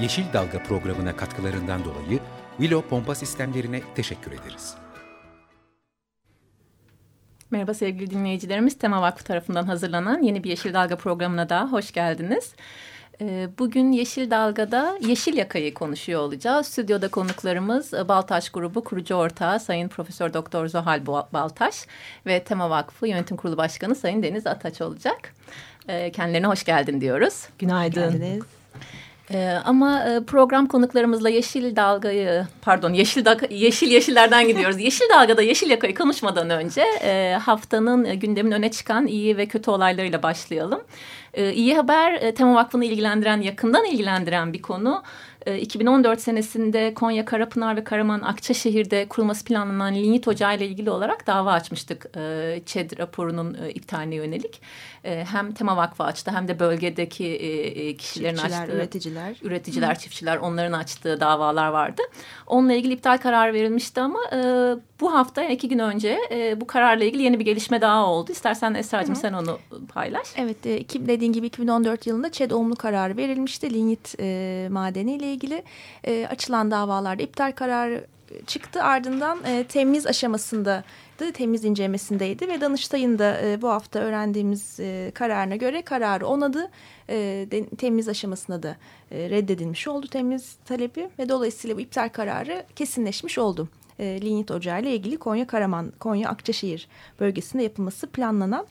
Yeşil Dalga programına katkılarından dolayı Willow Pompa Sistemlerine teşekkür ederiz. Merhaba sevgili dinleyicilerimiz. Tema Vakfı tarafından hazırlanan yeni bir Yeşil Dalga programına daha hoş geldiniz. Ee, bugün Yeşil Dalga'da Yeşil Yaka'yı konuşuyor olacağız. Stüdyoda konuklarımız e, Baltaş Grubu kurucu ortağı Sayın Profesör Doktor Zohal Baltaş ve Tema Vakfı Yönetim Kurulu Başkanı Sayın Deniz Ataç olacak. Ee, kendilerine hoş geldin diyoruz. Günaydın. Hoş geldiniz. Ee, ama e, program konuklarımızla Yeşil Dalga'yı pardon Yeşil Dalga, Yeşil Yeşillerden gidiyoruz. Yeşil Dalga'da Yeşil Yaka'yı konuşmadan önce e, haftanın e, gündemin öne çıkan iyi ve kötü olaylarıyla başlayalım. E, iyi haber e, Tema Vakfı'nı ilgilendiren yakından ilgilendiren bir konu. 2014 ee, senesinde Konya Karapınar ve Karaman Akçaşehir'de kurulması planlanan linyit ocağı ile ilgili olarak dava açmıştık e, ÇED raporunun e, iptaline yönelik. E, hem Tema Vakfı açtı hem de bölgedeki kişilerin çiftçiler, açtığı üreticiler, üreticiler, Hı. çiftçiler onların açtığı davalar vardı. Onunla ilgili iptal kararı verilmişti ama bu hafta iki gün önce bu kararla ilgili yeni bir gelişme daha oldu. İstersen Esra'cığım sen onu paylaş. Evet, dediğin gibi 2014 yılında ÇED olumlu kararı verilmişti. Linyit madeniyle ilgili e, açılan davalarda iptal kararı çıktı. Ardından e, temiz aşamasında temiz incelemesindeydi ve Danıştay'ın da e, bu hafta öğrendiğimiz e, kararına göre kararı onadı. E, de, temiz aşamasında da e, reddedilmiş oldu temiz talebi ve dolayısıyla bu iptal kararı kesinleşmiş oldu. E, Linyit Ocağı ile ilgili Konya Karaman, Konya Akçaşehir bölgesinde yapılması planlanan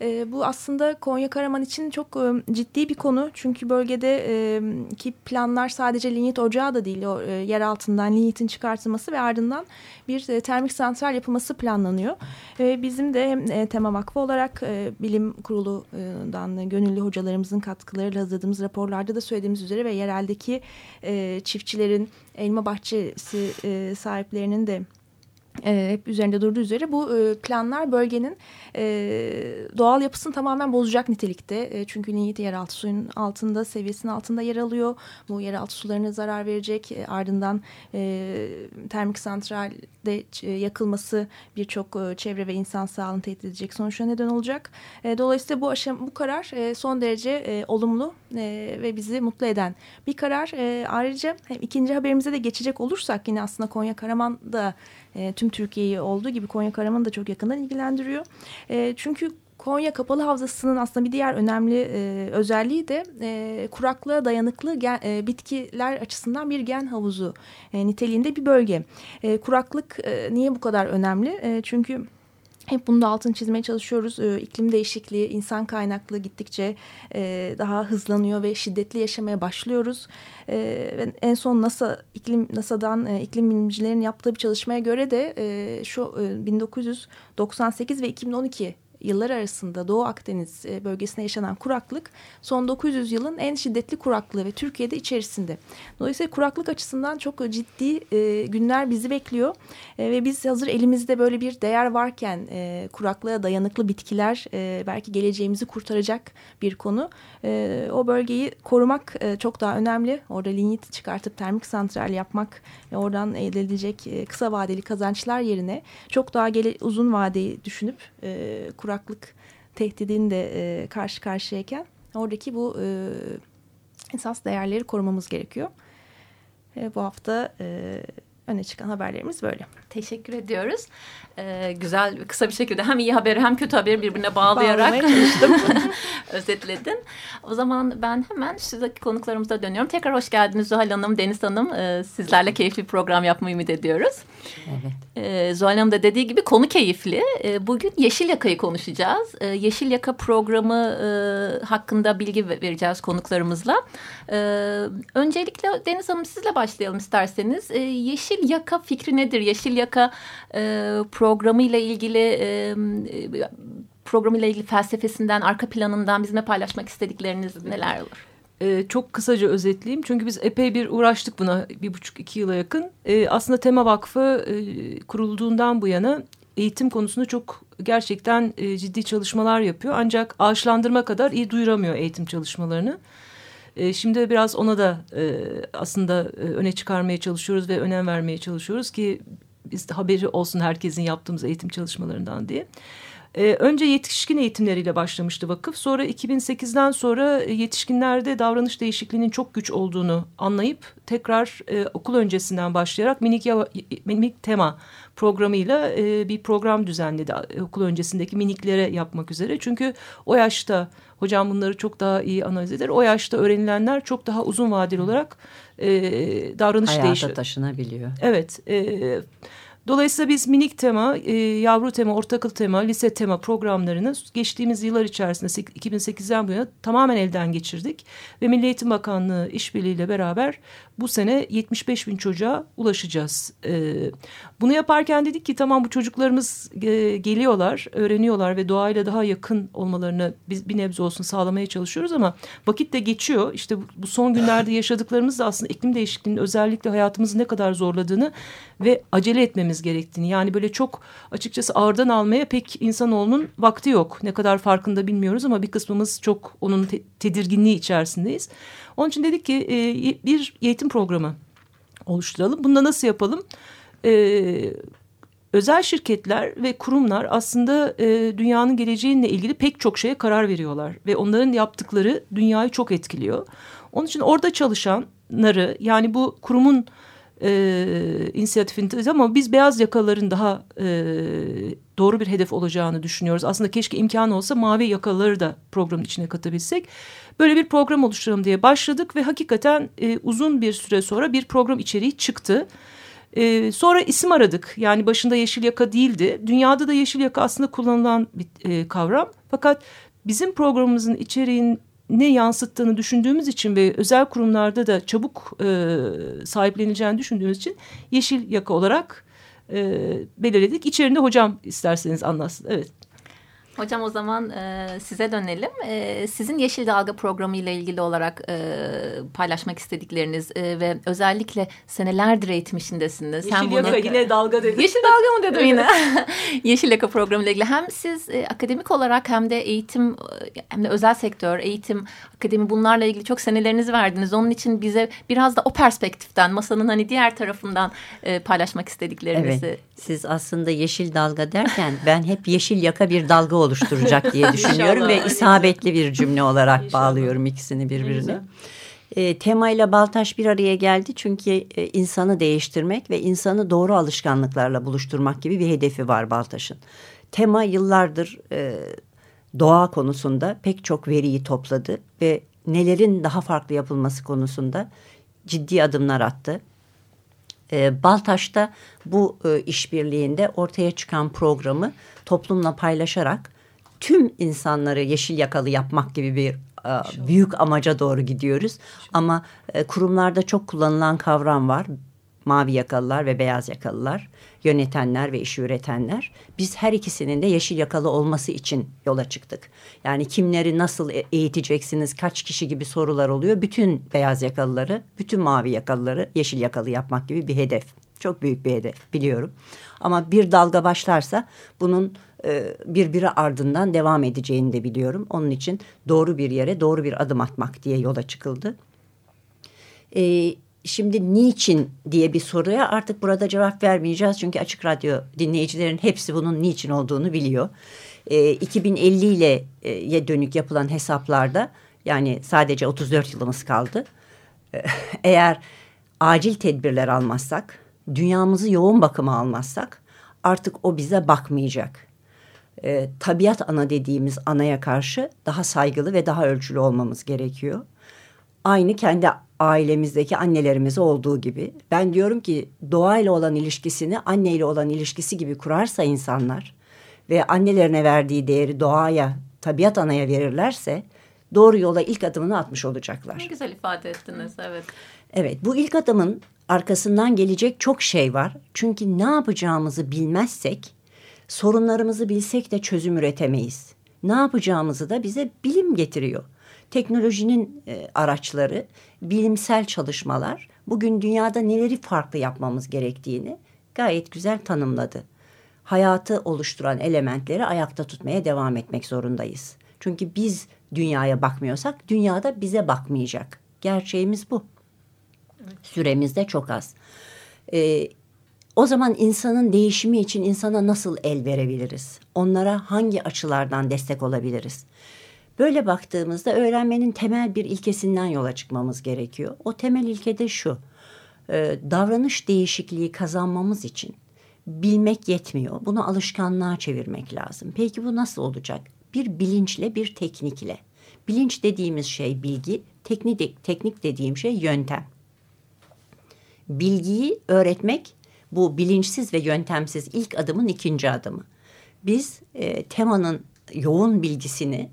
e, bu aslında Konya Karaman için çok e, ciddi bir konu. Çünkü bölgede e, planlar sadece linyit ocağı da değil. O e, yer altından linyitin çıkartılması ve ardından bir e, termik santral yapılması planlanıyor. E, bizim de hem e, Tema Vakfı olarak e, bilim kurulundan gönüllü hocalarımızın katkılarıyla hazırladığımız raporlarda da söylediğimiz üzere ve yereldeki e, çiftçilerin elma bahçesi e, sahiplerinin de e, hep üzerinde durduğu üzere bu e, planlar bölgenin e, doğal yapısını tamamen bozacak nitelikte. E, çünkü Niyet yeraltı suyun altında, seviyesinin altında yer alıyor. Bu yeraltı sularına zarar verecek. E, ardından e, termik santralde e, yakılması birçok e, çevre ve insan sağlığını tehdit edecek sonuçlara neden olacak. E, dolayısıyla bu aşam bu karar e, son derece e, olumlu e, ve bizi mutlu eden bir karar. E, ayrıca hem ikinci haberimize de geçecek olursak yine aslında Konya Karaman'da e, tüm Türkiye'yi olduğu gibi Konya Karaman'ı da çok yakından ilgilendiriyor. E, çünkü Konya Kapalı Havzası'nın aslında bir diğer önemli e, özelliği de e, kuraklığa dayanıklı gen, e, bitkiler açısından bir gen havuzu e, niteliğinde bir bölge. E, kuraklık e, niye bu kadar önemli? E, çünkü hep bunu da altını çizmeye çalışıyoruz. Ee, iklim değişikliği, insan kaynaklı gittikçe e, daha hızlanıyor ve şiddetli yaşamaya başlıyoruz. E, en son NASA iklim NASA'dan e, iklim bilimcilerin yaptığı bir çalışmaya göre de e, şu e, 1998 ve 2012 yıllar arasında Doğu Akdeniz e, bölgesinde yaşanan kuraklık son 900 yılın en şiddetli kuraklığı ve Türkiye'de içerisinde. Dolayısıyla kuraklık açısından çok ciddi e, günler bizi bekliyor e, ve biz hazır elimizde böyle bir değer varken kuraklığa dayanıklı bitkiler belki geleceğimizi kurtaracak bir konu. O bölgeyi korumak çok daha önemli. Orada linyit çıkartıp termik santral yapmak ve oradan elde edilecek kısa vadeli kazançlar yerine çok daha gele, uzun vadeyi düşünüp kuraklık kuraklık tehdidini de e, karşı karşıyayken oradaki bu e, esas değerleri korumamız gerekiyor. E, bu hafta e, öne çıkan haberlerimiz böyle. Teşekkür ediyoruz. Ee, güzel, kısa bir şekilde hem iyi haberi hem kötü haberi birbirine bağlayarak özetledin. O zaman ben hemen sizdeki konuklarımıza dönüyorum. Tekrar hoş geldiniz Zuhal Hanım, Deniz Hanım. Ee, sizlerle keyifli bir program yapmayı ümit ediyoruz. Evet. Ee, Zuhal Hanım da dediği gibi konu keyifli. Ee, bugün Yeşil Yaka'yı konuşacağız. Ee, Yeşil Yaka programı e, hakkında bilgi vereceğiz konuklarımızla. Ee, öncelikle Deniz Hanım sizle başlayalım isterseniz. Ee, Yeşil Yaka fikri nedir? Yeşil Yaka e, programı ile ilgili e, programıyla ilgili felsefesinden, arka planından bizimle paylaşmak istedikleriniz neler olur? Ee, çok kısaca özetleyeyim. Çünkü biz epey bir uğraştık buna bir buçuk iki yıla yakın. Ee, aslında Tema Vakfı e, kurulduğundan bu yana eğitim konusunda çok gerçekten e, ciddi çalışmalar yapıyor. Ancak ağaçlandırma kadar iyi duyuramıyor eğitim çalışmalarını. E, şimdi biraz ona da e, aslında e, öne çıkarmaya çalışıyoruz ve önem vermeye çalışıyoruz ki biz haberi olsun herkesin yaptığımız eğitim çalışmalarından diye. Ee, önce yetişkin eğitimleriyle başlamıştı vakıf. Sonra 2008'den sonra yetişkinlerde davranış değişikliğinin çok güç olduğunu anlayıp tekrar e, okul öncesinden başlayarak minik, minik tema programıyla e, bir program düzenledi. E, okul öncesindeki miniklere yapmak üzere. Çünkü o yaşta hocam bunları çok daha iyi analiz eder. O yaşta öğrenilenler çok daha uzun vadeli olarak e, davranış değişiyor. Hayata taşınabiliyor. Evet. Evet. Dolayısıyla biz minik tema, e, yavru tema, ortaokul tema, lise tema programlarını geçtiğimiz yıllar içerisinde 2008'den bu yana tamamen elden geçirdik. Ve Milli Eğitim Bakanlığı işbirliğiyle beraber bu sene 75 bin çocuğa ulaşacağız. E, bunu yaparken dedik ki tamam bu çocuklarımız e, geliyorlar, öğreniyorlar ve doğayla daha yakın olmalarını biz bir nebze olsun sağlamaya çalışıyoruz ama vakit de geçiyor. İşte bu son günlerde yaşadıklarımız da aslında iklim değişikliğinin özellikle hayatımızı ne kadar zorladığını ve acele etmemiz gerektiğini. Yani böyle çok açıkçası ağırdan almaya pek insanoğlunun vakti yok. Ne kadar farkında bilmiyoruz ama bir kısmımız çok onun te tedirginliği içerisindeyiz. Onun için dedik ki e, bir eğitim programı oluşturalım. Bunda nasıl yapalım? E, özel şirketler ve kurumlar aslında e, dünyanın geleceğiyle ilgili pek çok şeye karar veriyorlar. Ve onların yaptıkları dünyayı çok etkiliyor. Onun için orada çalışanları yani bu kurumun e, inisiyatifinde ama biz beyaz yakaların daha e, doğru bir hedef olacağını düşünüyoruz. Aslında keşke imkan olsa mavi yakaları da programın içine katabilsek. Böyle bir program oluşturalım diye başladık ve hakikaten e, uzun bir süre sonra bir program içeriği çıktı. E, sonra isim aradık. Yani başında yeşil yaka değildi. Dünyada da yeşil yaka aslında kullanılan bir e, kavram. Fakat bizim programımızın içeriğin ne yansıttığını düşündüğümüz için ve özel kurumlarda da çabuk e, sahiplenileceğini düşündüğümüz için yeşil yaka olarak e, belirledik. İçerinde hocam isterseniz anlatsın. Evet. Hocam o zaman e, size dönelim. E, sizin Yeşil Dalga programı ile ilgili olarak e, paylaşmak istedikleriniz e, ve özellikle senelerdir eğitim işindesiniz. Yeşil Yaka bunu... yine dalga dedim. Yeşil Dalga mı dedim yine? Yeşil Yaka programı ile ilgili hem siz e, akademik olarak hem de eğitim e, hem de özel sektör, eğitim, akademi bunlarla ilgili çok senelerinizi verdiniz. Onun için bize biraz da o perspektiften masanın hani diğer tarafından e, paylaşmak istediklerinizi. Evet. Siz aslında Yeşil Dalga derken ben hep Yeşil Yaka bir dalga oluşturacak diye düşünüyorum ve isabetli bir cümle olarak bağlıyorum ikisini birbirine. E, temayla Baltaş bir araya geldi çünkü e, insanı değiştirmek ve insanı doğru alışkanlıklarla buluşturmak gibi bir hedefi var Baltaş'ın. Tema yıllardır e, doğa konusunda pek çok veriyi topladı ve nelerin daha farklı yapılması konusunda ciddi adımlar attı. E, Baltaş'ta bu e, işbirliğinde ortaya çıkan programı toplumla paylaşarak tüm insanları yeşil yakalı yapmak gibi bir e, büyük amaca doğru gidiyoruz. Ama e, kurumlarda çok kullanılan kavram var. Mavi yakalılar ve beyaz yakalılar, yönetenler ve işi üretenler. Biz her ikisinin de yeşil yakalı olması için yola çıktık. Yani kimleri nasıl e, eğiteceksiniz, kaç kişi gibi sorular oluyor. Bütün beyaz yakalıları, bütün mavi yakalıları yeşil yakalı yapmak gibi bir hedef. Çok büyük bir hedef biliyorum. Ama bir dalga başlarsa bunun e, birbiri ardından devam edeceğini de biliyorum. Onun için doğru bir yere doğru bir adım atmak diye yola çıkıldı. E, şimdi niçin diye bir soruya artık burada cevap vermeyeceğiz. Çünkü Açık Radyo dinleyicilerin hepsi bunun niçin olduğunu biliyor. E, 2050 ile e, dönük yapılan hesaplarda yani sadece 34 yılımız kaldı. E, eğer acil tedbirler almazsak, dünyamızı yoğun bakıma almazsak artık o bize bakmayacak. E, tabiat ana dediğimiz anaya karşı daha saygılı ve daha ölçülü olmamız gerekiyor. Aynı kendi ailemizdeki annelerimiz olduğu gibi. Ben diyorum ki doğayla olan ilişkisini anneyle olan ilişkisi gibi kurarsa insanlar ve annelerine verdiği değeri doğaya, tabiat anaya verirlerse doğru yola ilk adımını atmış olacaklar. Ne güzel ifade ettiniz, evet. Evet, bu ilk adımın arkasından gelecek çok şey var. Çünkü ne yapacağımızı bilmezsek sorunlarımızı bilsek de çözüm üretemeyiz. Ne yapacağımızı da bize bilim getiriyor. Teknolojinin e, araçları, bilimsel çalışmalar bugün dünyada neleri farklı yapmamız gerektiğini gayet güzel tanımladı. Hayatı oluşturan elementleri ayakta tutmaya devam etmek zorundayız. Çünkü biz dünyaya bakmıyorsak dünya da bize bakmayacak. Gerçeğimiz bu. Süremiz de çok az. Ee, o zaman insanın değişimi için insana nasıl el verebiliriz? Onlara hangi açılardan destek olabiliriz? Böyle baktığımızda öğrenmenin temel bir ilkesinden yola çıkmamız gerekiyor. O temel ilke de şu. E, davranış değişikliği kazanmamız için bilmek yetmiyor. Bunu alışkanlığa çevirmek lazım. Peki bu nasıl olacak? Bir bilinçle, bir teknikle. Bilinç dediğimiz şey bilgi, teknik, teknik dediğim şey yöntem. Bilgiyi öğretmek bu bilinçsiz ve yöntemsiz ilk adımın ikinci adımı. Biz e, temanın yoğun bilgisini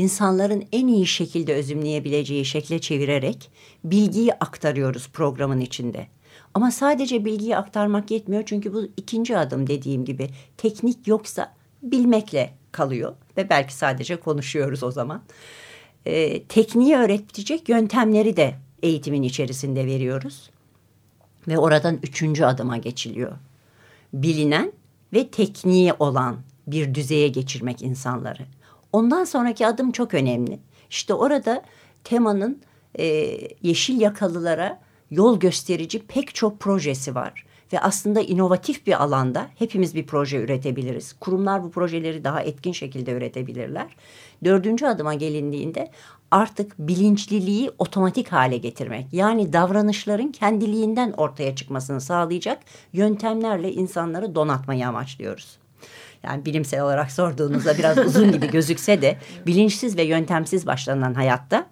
insanların en iyi şekilde özümleyebileceği şekle çevirerek bilgiyi aktarıyoruz programın içinde. Ama sadece bilgiyi aktarmak yetmiyor çünkü bu ikinci adım dediğim gibi teknik yoksa bilmekle kalıyor ve belki sadece konuşuyoruz o zaman. Ee, tekniği öğretecek yöntemleri de eğitimin içerisinde veriyoruz ve oradan üçüncü adıma geçiliyor. Bilinen ve tekniği olan bir düzeye geçirmek insanları. Ondan sonraki adım çok önemli. İşte orada temanın e, yeşil yakalılara yol gösterici pek çok projesi var. Ve aslında inovatif bir alanda hepimiz bir proje üretebiliriz. Kurumlar bu projeleri daha etkin şekilde üretebilirler. Dördüncü adıma gelindiğinde artık bilinçliliği otomatik hale getirmek. Yani davranışların kendiliğinden ortaya çıkmasını sağlayacak yöntemlerle insanları donatmayı amaçlıyoruz. Yani bilimsel olarak sorduğunuzda biraz uzun gibi gözükse de bilinçsiz ve yöntemsiz başlanan hayatta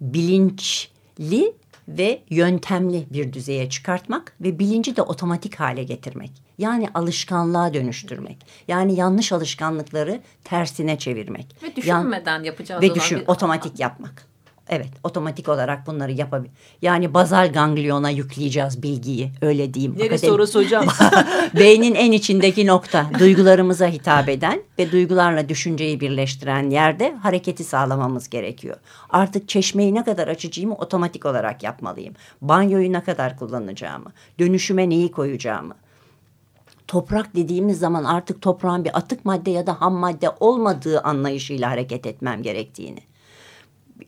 bilinçli ve yöntemli bir düzeye çıkartmak ve bilinci de otomatik hale getirmek. Yani alışkanlığa dönüştürmek. Yani yanlış alışkanlıkları tersine çevirmek. Ve düşünmeden yapacağız. Ve düşün, bir... otomatik yapmak. Evet otomatik olarak bunları yapabilir. Yani bazal gangliona yükleyeceğiz bilgiyi öyle diyeyim. Neresi orası hocam? Beynin en içindeki nokta duygularımıza hitap eden ve duygularla düşünceyi birleştiren yerde hareketi sağlamamız gerekiyor. Artık çeşmeyi ne kadar açacağımı otomatik olarak yapmalıyım. Banyoyu ne kadar kullanacağımı, dönüşüme neyi koyacağımı. Toprak dediğimiz zaman artık toprağın bir atık madde ya da ham madde olmadığı anlayışıyla hareket etmem gerektiğini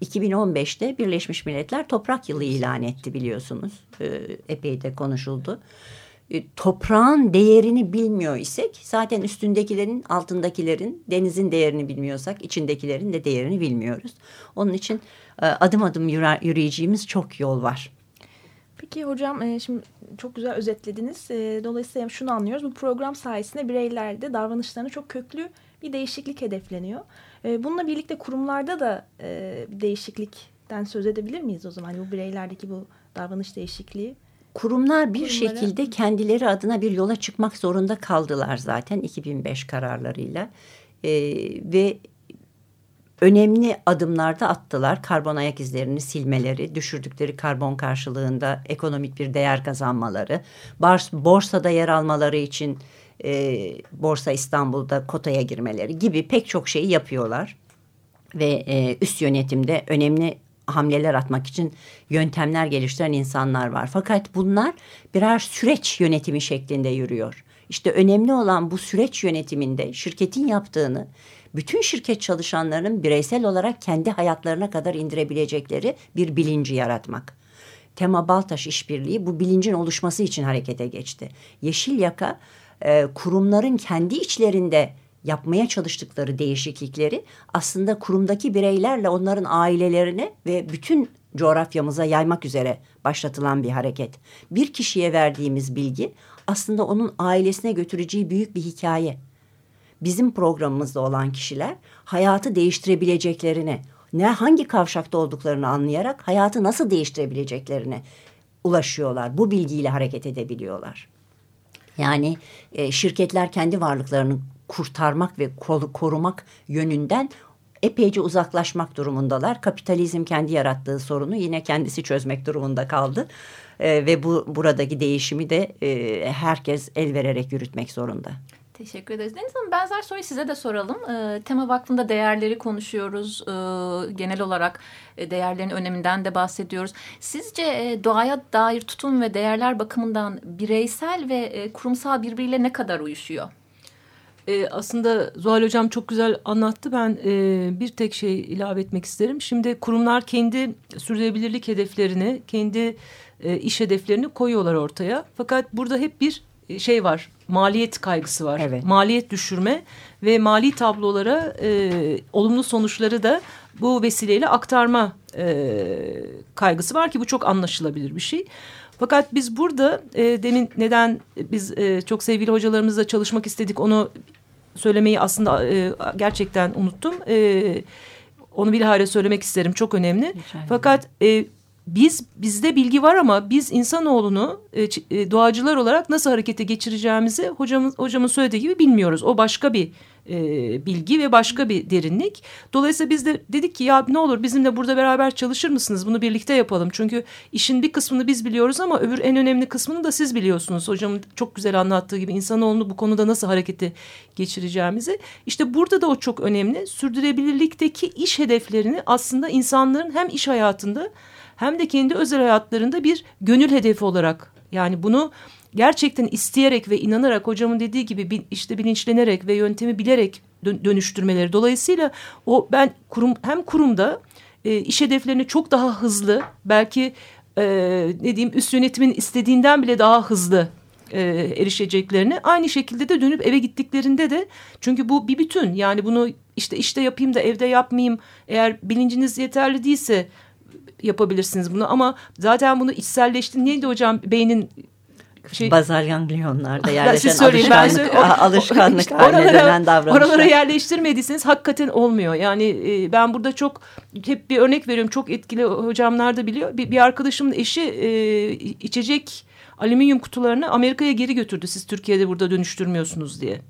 2015'te Birleşmiş Milletler Toprak Yılı ilan etti biliyorsunuz. E, epey de konuşuldu. E, toprağın değerini bilmiyor isek zaten üstündekilerin, altındakilerin, denizin değerini bilmiyorsak içindekilerin de değerini bilmiyoruz. Onun için e, adım adım yürü, yürüyeceğimiz çok yol var. Peki hocam e, şimdi çok güzel özetlediniz. E, dolayısıyla şunu anlıyoruz. Bu program sayesinde bireylerde davranışlarına çok köklü bir değişiklik hedefleniyor. E, bununla birlikte kurumlarda da e, değişiklikten söz edebilir miyiz o zaman? bu bireylerdeki bu davranış değişikliği. Kurumlar bir Kurumlara... şekilde kendileri adına bir yola çıkmak zorunda kaldılar zaten 2005 kararlarıyla. E, ve önemli adımlarda attılar. Karbon ayak izlerini silmeleri, düşürdükleri karbon karşılığında ekonomik bir değer kazanmaları, borsada yer almaları için e, Borsa İstanbul'da kotaya girmeleri gibi pek çok şeyi yapıyorlar. Ve e, üst yönetimde önemli hamleler atmak için yöntemler geliştiren insanlar var. Fakat bunlar birer süreç yönetimi şeklinde yürüyor. İşte önemli olan bu süreç yönetiminde şirketin yaptığını bütün şirket çalışanlarının bireysel olarak kendi hayatlarına kadar indirebilecekleri bir bilinci yaratmak. Tema Baltaş işbirliği bu bilincin oluşması için harekete geçti. Yeşil Yaka e, kurumların kendi içlerinde yapmaya çalıştıkları değişiklikleri aslında kurumdaki bireylerle onların ailelerine ve bütün coğrafyamıza yaymak üzere başlatılan bir hareket. Bir kişiye verdiğimiz bilgi aslında onun ailesine götüreceği büyük bir hikaye. Bizim programımızda olan kişiler hayatı değiştirebileceklerine, ne hangi kavşakta olduklarını anlayarak hayatı nasıl değiştirebileceklerine ulaşıyorlar. Bu bilgiyle hareket edebiliyorlar. Yani e, şirketler kendi varlıklarını kurtarmak ve korumak yönünden epeyce uzaklaşmak durumundalar. Kapitalizm kendi yarattığı sorunu yine kendisi çözmek durumunda kaldı. E, ve bu buradaki değişimi de e, herkes el vererek yürütmek zorunda. Teşekkür ederiz. Deniz Hanım benzer soruyu size de soralım. E, Tema Vakfı'nda değerleri konuşuyoruz. E, genel olarak e, değerlerin öneminden de bahsediyoruz. Sizce e, doğaya dair tutum ve değerler bakımından bireysel ve e, kurumsal birbiriyle ne kadar uyuşuyor? E, aslında Zuhal Hocam çok güzel anlattı. Ben e, bir tek şey ilave etmek isterim. Şimdi kurumlar kendi sürdürülebilirlik hedeflerini, kendi e, iş hedeflerini koyuyorlar ortaya. Fakat burada hep bir şey var, maliyet kaygısı var. Evet. Maliyet düşürme ve mali tablolara e, olumlu sonuçları da bu vesileyle aktarma e, kaygısı var ki bu çok anlaşılabilir bir şey. Fakat biz burada e, demin neden biz e, çok sevgili hocalarımızla çalışmak istedik onu söylemeyi aslında e, gerçekten unuttum. E, onu bilahare söylemek isterim çok önemli. Fakat e, biz bizde bilgi var ama biz insanoğlunu e, e, doğacılar olarak nasıl harekete geçireceğimizi hocamız hocamın söylediği gibi bilmiyoruz. O başka bir e, bilgi ve başka bir derinlik. Dolayısıyla biz de dedik ki ya ne olur bizimle burada beraber çalışır mısınız? Bunu birlikte yapalım. Çünkü işin bir kısmını biz biliyoruz ama öbür en önemli kısmını da siz biliyorsunuz. Hocamın çok güzel anlattığı gibi insanoğlunu bu konuda nasıl harekete geçireceğimizi. İşte burada da o çok önemli. Sürdürülebilirlikteki iş hedeflerini aslında insanların hem iş hayatında hem de kendi özel hayatlarında bir gönül hedefi olarak. Yani bunu gerçekten isteyerek ve inanarak hocamın dediği gibi işte bilinçlenerek ve yöntemi bilerek dönüştürmeleri. Dolayısıyla o ben kurum hem kurumda e, iş hedeflerini çok daha hızlı belki e, ne diyeyim üst yönetimin istediğinden bile daha hızlı e, erişeceklerini aynı şekilde de dönüp eve gittiklerinde de çünkü bu bir bütün. Yani bunu işte işte yapayım da evde yapmayayım. Eğer bilinciniz yeterli değilse yapabilirsiniz bunu ama zaten bunu içselleşti. Neydi hocam beynin şey, bazal ganglionlarda yerleşen alışkanlık, ben alışkanlık işte haline oralara, dönen davranışlar. Oralara yerleştirmediyseniz hakikaten olmuyor. Yani e, ben burada çok hep bir örnek veriyorum. Çok etkili hocamlar da biliyor. Bir, bir arkadaşımın eşi e, içecek alüminyum kutularını Amerika'ya geri götürdü. Siz Türkiye'de burada dönüştürmüyorsunuz diye.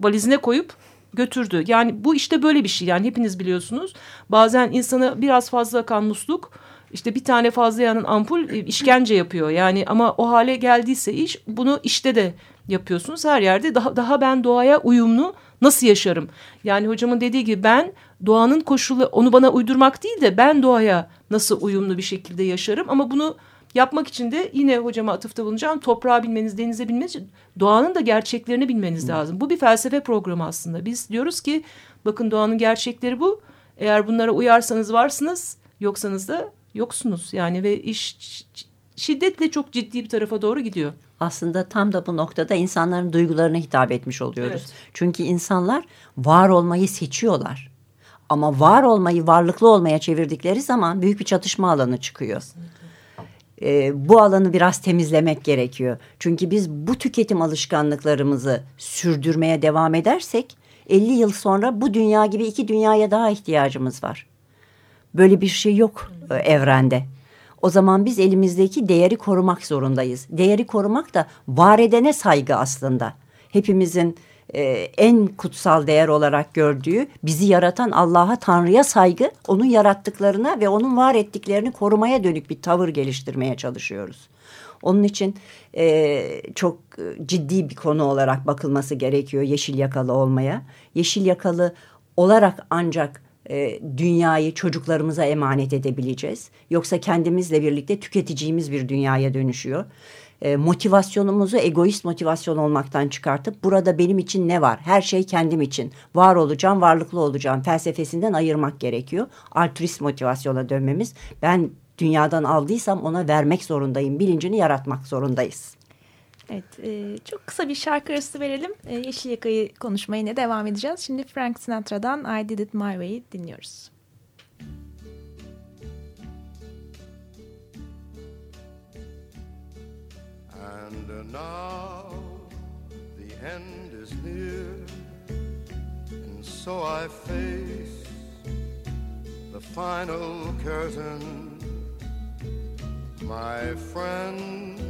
Valizine koyup götürdü. Yani bu işte böyle bir şey. Yani hepiniz biliyorsunuz. Bazen insana biraz fazla akan musluk işte bir tane fazla yanın ampul e, işkence yapıyor. Yani ama o hale geldiyse iş bunu işte de yapıyorsunuz. Her yerde daha, daha ben doğaya uyumlu nasıl yaşarım? Yani hocamın dediği gibi ben doğanın koşulu onu bana uydurmak değil de ben doğaya nasıl uyumlu bir şekilde yaşarım. Ama bunu yapmak için de yine hocama atıfta bulunacağım. Toprağı bilmeniz, denize bilmeniz için doğanın da gerçeklerini bilmeniz lazım. Bu bir felsefe programı aslında. Biz diyoruz ki bakın doğanın gerçekleri bu. Eğer bunlara uyarsanız varsınız, yoksanız da yoksunuz yani ve iş şiddetle çok ciddi bir tarafa doğru gidiyor. Aslında tam da bu noktada insanların duygularına hitap etmiş oluyoruz. Evet. Çünkü insanlar var olmayı seçiyorlar. Ama var olmayı varlıklı olmaya çevirdikleri zaman büyük bir çatışma alanı çıkıyor. Ee, bu alanı biraz temizlemek gerekiyor. Çünkü biz bu tüketim alışkanlıklarımızı sürdürmeye devam edersek 50 yıl sonra bu dünya gibi iki dünyaya daha ihtiyacımız var. Böyle bir şey yok e, evrende. O zaman biz elimizdeki değeri korumak zorundayız. Değeri korumak da var edene saygı aslında. Hepimizin e, en kutsal değer olarak gördüğü bizi yaratan Allah'a Tanrı'ya saygı, onun yarattıklarına ve onun var ettiklerini korumaya dönük bir tavır geliştirmeye çalışıyoruz. Onun için e, çok ciddi bir konu olarak bakılması gerekiyor yeşil yakalı olmaya. Yeşil yakalı olarak ancak e, dünyayı çocuklarımıza emanet edebileceğiz. Yoksa kendimizle birlikte tüketeceğimiz bir dünyaya dönüşüyor. E, motivasyonumuzu egoist motivasyon olmaktan çıkartıp burada benim için ne var? Her şey kendim için. Var olacağım, varlıklı olacağım felsefesinden ayırmak gerekiyor. Altruist motivasyona dönmemiz. Ben dünyadan aldıysam ona vermek zorundayım. Bilincini yaratmak zorundayız. Evet, e, çok kısa bir şarkı arası verelim. E, Yeşil Yaka'yı konuşmaya yine devam edeceğiz. Şimdi Frank Sinatra'dan I Did It My Way'i dinliyoruz. And now the end is near And so I face the final curtain My friend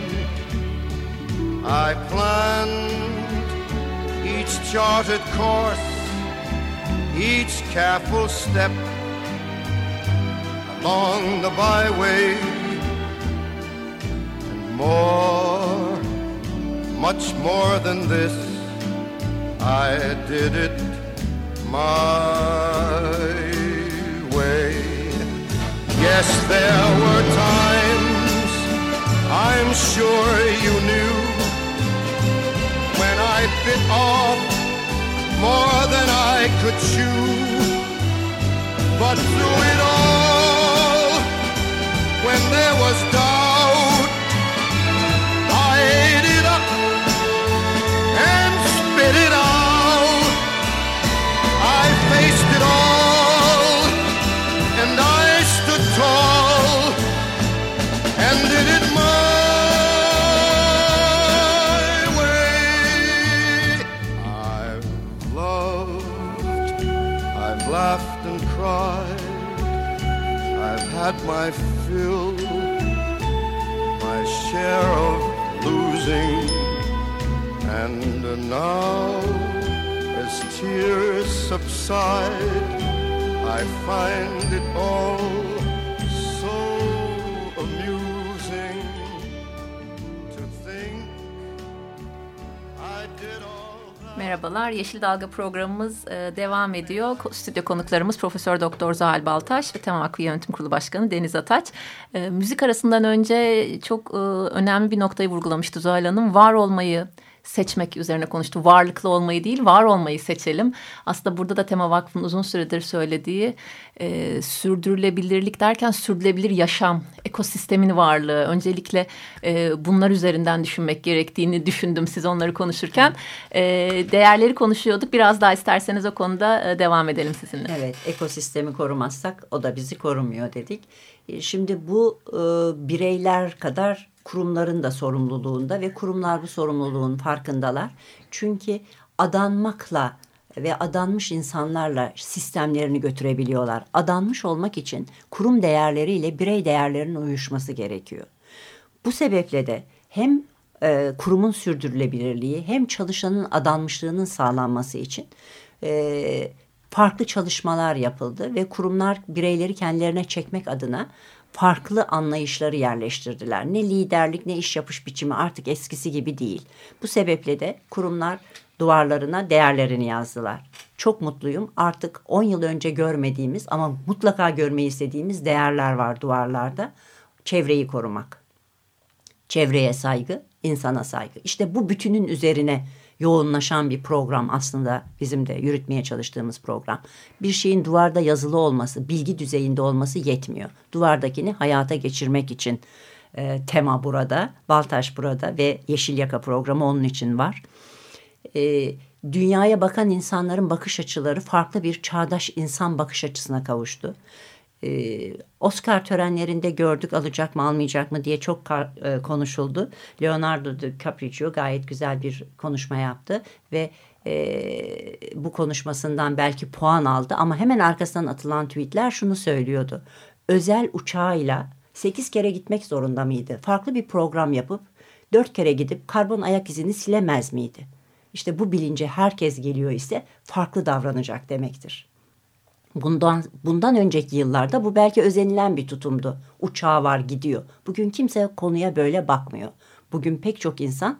I planned each charted course, each careful step along the byway, and more, much more than this I did it my way. Yes, there were times I'm sure you knew bit off more than I could chew. But through it all, when there was doubt, had my fill, my share of losing, and now as tears subside, I find it all Merhabalar, Yeşil Dalga programımız e, devam ediyor. Stüdyo konuklarımız Profesör Doktor Zuhal Baltaş ve Temel Vakfı Yönetim Kurulu Başkanı Deniz Ataç. E, müzik arasından önce çok e, önemli bir noktayı vurgulamıştı Zuhal Hanım. Var olmayı, seçmek üzerine konuştu. Varlıklı olmayı değil, var olmayı seçelim. Aslında burada da Tema Vakfı'nın uzun süredir söylediği e, sürdürülebilirlik derken sürdürülebilir yaşam, ekosistemin varlığı. Öncelikle e, bunlar üzerinden düşünmek gerektiğini düşündüm siz onları konuşurken. E, değerleri konuşuyorduk. Biraz daha isterseniz o konuda e, devam edelim sizinle. Evet, ekosistemi korumazsak o da bizi korumuyor dedik. E, şimdi bu e, bireyler kadar kurumların da sorumluluğunda ve kurumlar bu sorumluluğun farkındalar. Çünkü adanmakla ve adanmış insanlarla sistemlerini götürebiliyorlar. Adanmış olmak için kurum değerleriyle birey değerlerinin uyuşması gerekiyor. Bu sebeple de hem e, kurumun sürdürülebilirliği hem çalışanın adanmışlığının sağlanması için e, farklı çalışmalar yapıldı ve kurumlar bireyleri kendilerine çekmek adına farklı anlayışları yerleştirdiler. Ne liderlik ne iş yapış biçimi artık eskisi gibi değil. Bu sebeple de kurumlar duvarlarına değerlerini yazdılar. Çok mutluyum. Artık 10 yıl önce görmediğimiz ama mutlaka görmeyi istediğimiz değerler var duvarlarda. Çevreyi korumak, çevreye saygı, insana saygı. İşte bu bütünün üzerine yoğunlaşan bir program aslında bizim de yürütmeye çalıştığımız program. Bir şeyin duvarda yazılı olması, bilgi düzeyinde olması yetmiyor. Duvardakini hayata geçirmek için e, tema burada, Baltaş burada ve Yeşil Yaka programı onun için var. E, dünyaya bakan insanların bakış açıları farklı bir çağdaş insan bakış açısına kavuştu e, Oscar törenlerinde gördük alacak mı almayacak mı diye çok e, konuşuldu. Leonardo DiCaprio gayet güzel bir konuşma yaptı ve e, bu konuşmasından belki puan aldı ama hemen arkasından atılan tweetler şunu söylüyordu. Özel uçağıyla sekiz kere gitmek zorunda mıydı? Farklı bir program yapıp dört kere gidip karbon ayak izini silemez miydi? İşte bu bilince herkes geliyor ise farklı davranacak demektir. Bundan, bundan önceki yıllarda bu belki özenilen bir tutumdu. Uçağı var gidiyor. Bugün kimse konuya böyle bakmıyor. Bugün pek çok insan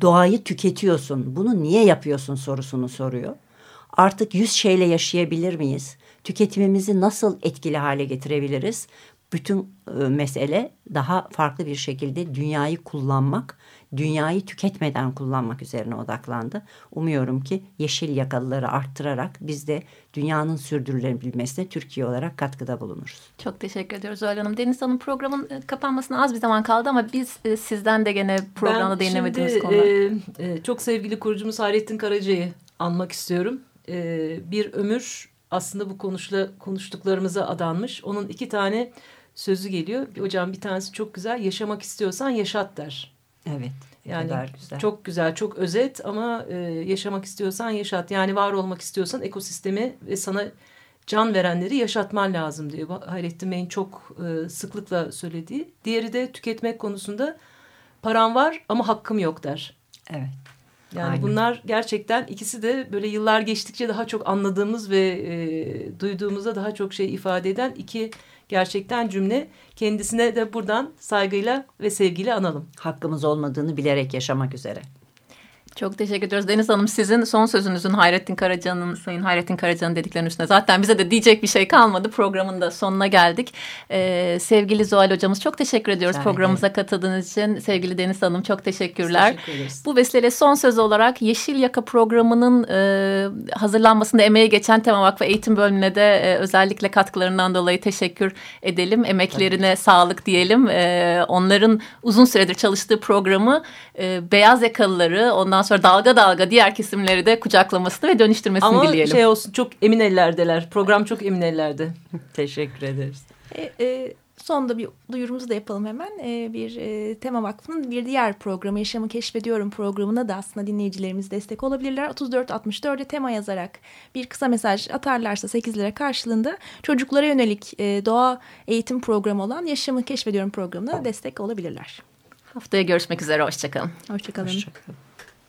doğayı tüketiyorsun. Bunu niye yapıyorsun sorusunu soruyor. Artık yüz şeyle yaşayabilir miyiz? Tüketimimizi nasıl etkili hale getirebiliriz? Bütün e, mesele daha farklı bir şekilde dünyayı kullanmak, dünyayı tüketmeden kullanmak üzerine odaklandı. Umuyorum ki yeşil yakalıları arttırarak biz de dünyanın sürdürülebilmesine Türkiye olarak katkıda bulunuruz. Çok teşekkür ediyoruz Öyle Hanım. Deniz Hanım programın e, kapanmasına az bir zaman kaldı ama biz e, sizden de gene programda değinemediğimiz konu. E, e, çok sevgili kurucumuz Hayrettin Karaca'yı anmak istiyorum. E, bir ömür aslında bu konuşla, konuştuklarımıza adanmış. Onun iki tane sözü geliyor. Hocam bir tanesi çok güzel. Yaşamak istiyorsan yaşat der. Evet. Yani güzel. çok güzel, çok özet ama e, yaşamak istiyorsan yaşat. Yani var olmak istiyorsan ekosistemi ve sana can verenleri yaşatman lazım diyor. Hayrettin Bey'in çok e, sıklıkla söylediği. Diğeri de tüketmek konusunda param var ama hakkım yok der. Evet. Yani Aynen. bunlar gerçekten ikisi de böyle yıllar geçtikçe daha çok anladığımız ve e, duyduğumuzda daha çok şey ifade eden iki gerçekten cümle. Kendisine de buradan saygıyla ve sevgiyle analım. Hakkımız olmadığını bilerek yaşamak üzere. Çok teşekkür ediyoruz. Deniz Hanım sizin son sözünüzün Hayrettin Karaca'nın, Sayın Hayrettin Karaca'nın dediklerinin üstüne zaten bize de diyecek bir şey kalmadı. Programın da sonuna geldik. Ee, sevgili Zuhal Hocamız çok teşekkür ediyoruz Rica programımıza katıldığınız için. Sevgili Deniz Hanım çok teşekkürler. Teşekkür Bu vesileyle son söz olarak Yeşil Yaka programının e, hazırlanmasında emeği geçen Tema Vakfı Eğitim Bölümüne de e, özellikle katkılarından dolayı teşekkür edelim. Emeklerine Tabii. sağlık diyelim. E, onların uzun süredir çalıştığı programı e, beyaz yakalıları ondan sonra dalga dalga diğer kesimleri de kucaklamasını ve dönüştürmesini Ama dileyelim. Ama şey olsun çok emin ellerdeler. Program çok emin ellerde. Teşekkür ederiz. E, e, sonda bir duyurumuzu da yapalım hemen. E, bir e, Tema Vakfı'nın bir diğer programı Yaşamı Keşfediyorum programına da aslında dinleyicilerimiz destek olabilirler. 34-64'e tema yazarak bir kısa mesaj atarlarsa 8 lira karşılığında çocuklara yönelik e, doğa eğitim programı olan Yaşamı Keşfediyorum programına destek olabilirler. Haftaya görüşmek üzere. Hoşçakalın. Hoşçakalın. Hoşçakalın.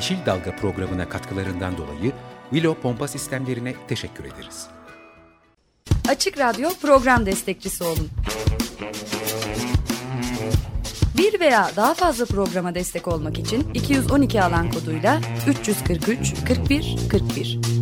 Yeşil Dalga programına katkılarından dolayı Willow Pompa Sistemlerine teşekkür ederiz. Açık Radyo program destekçisi olun. Bir veya daha fazla programa destek olmak için 212 alan koduyla 343 41 41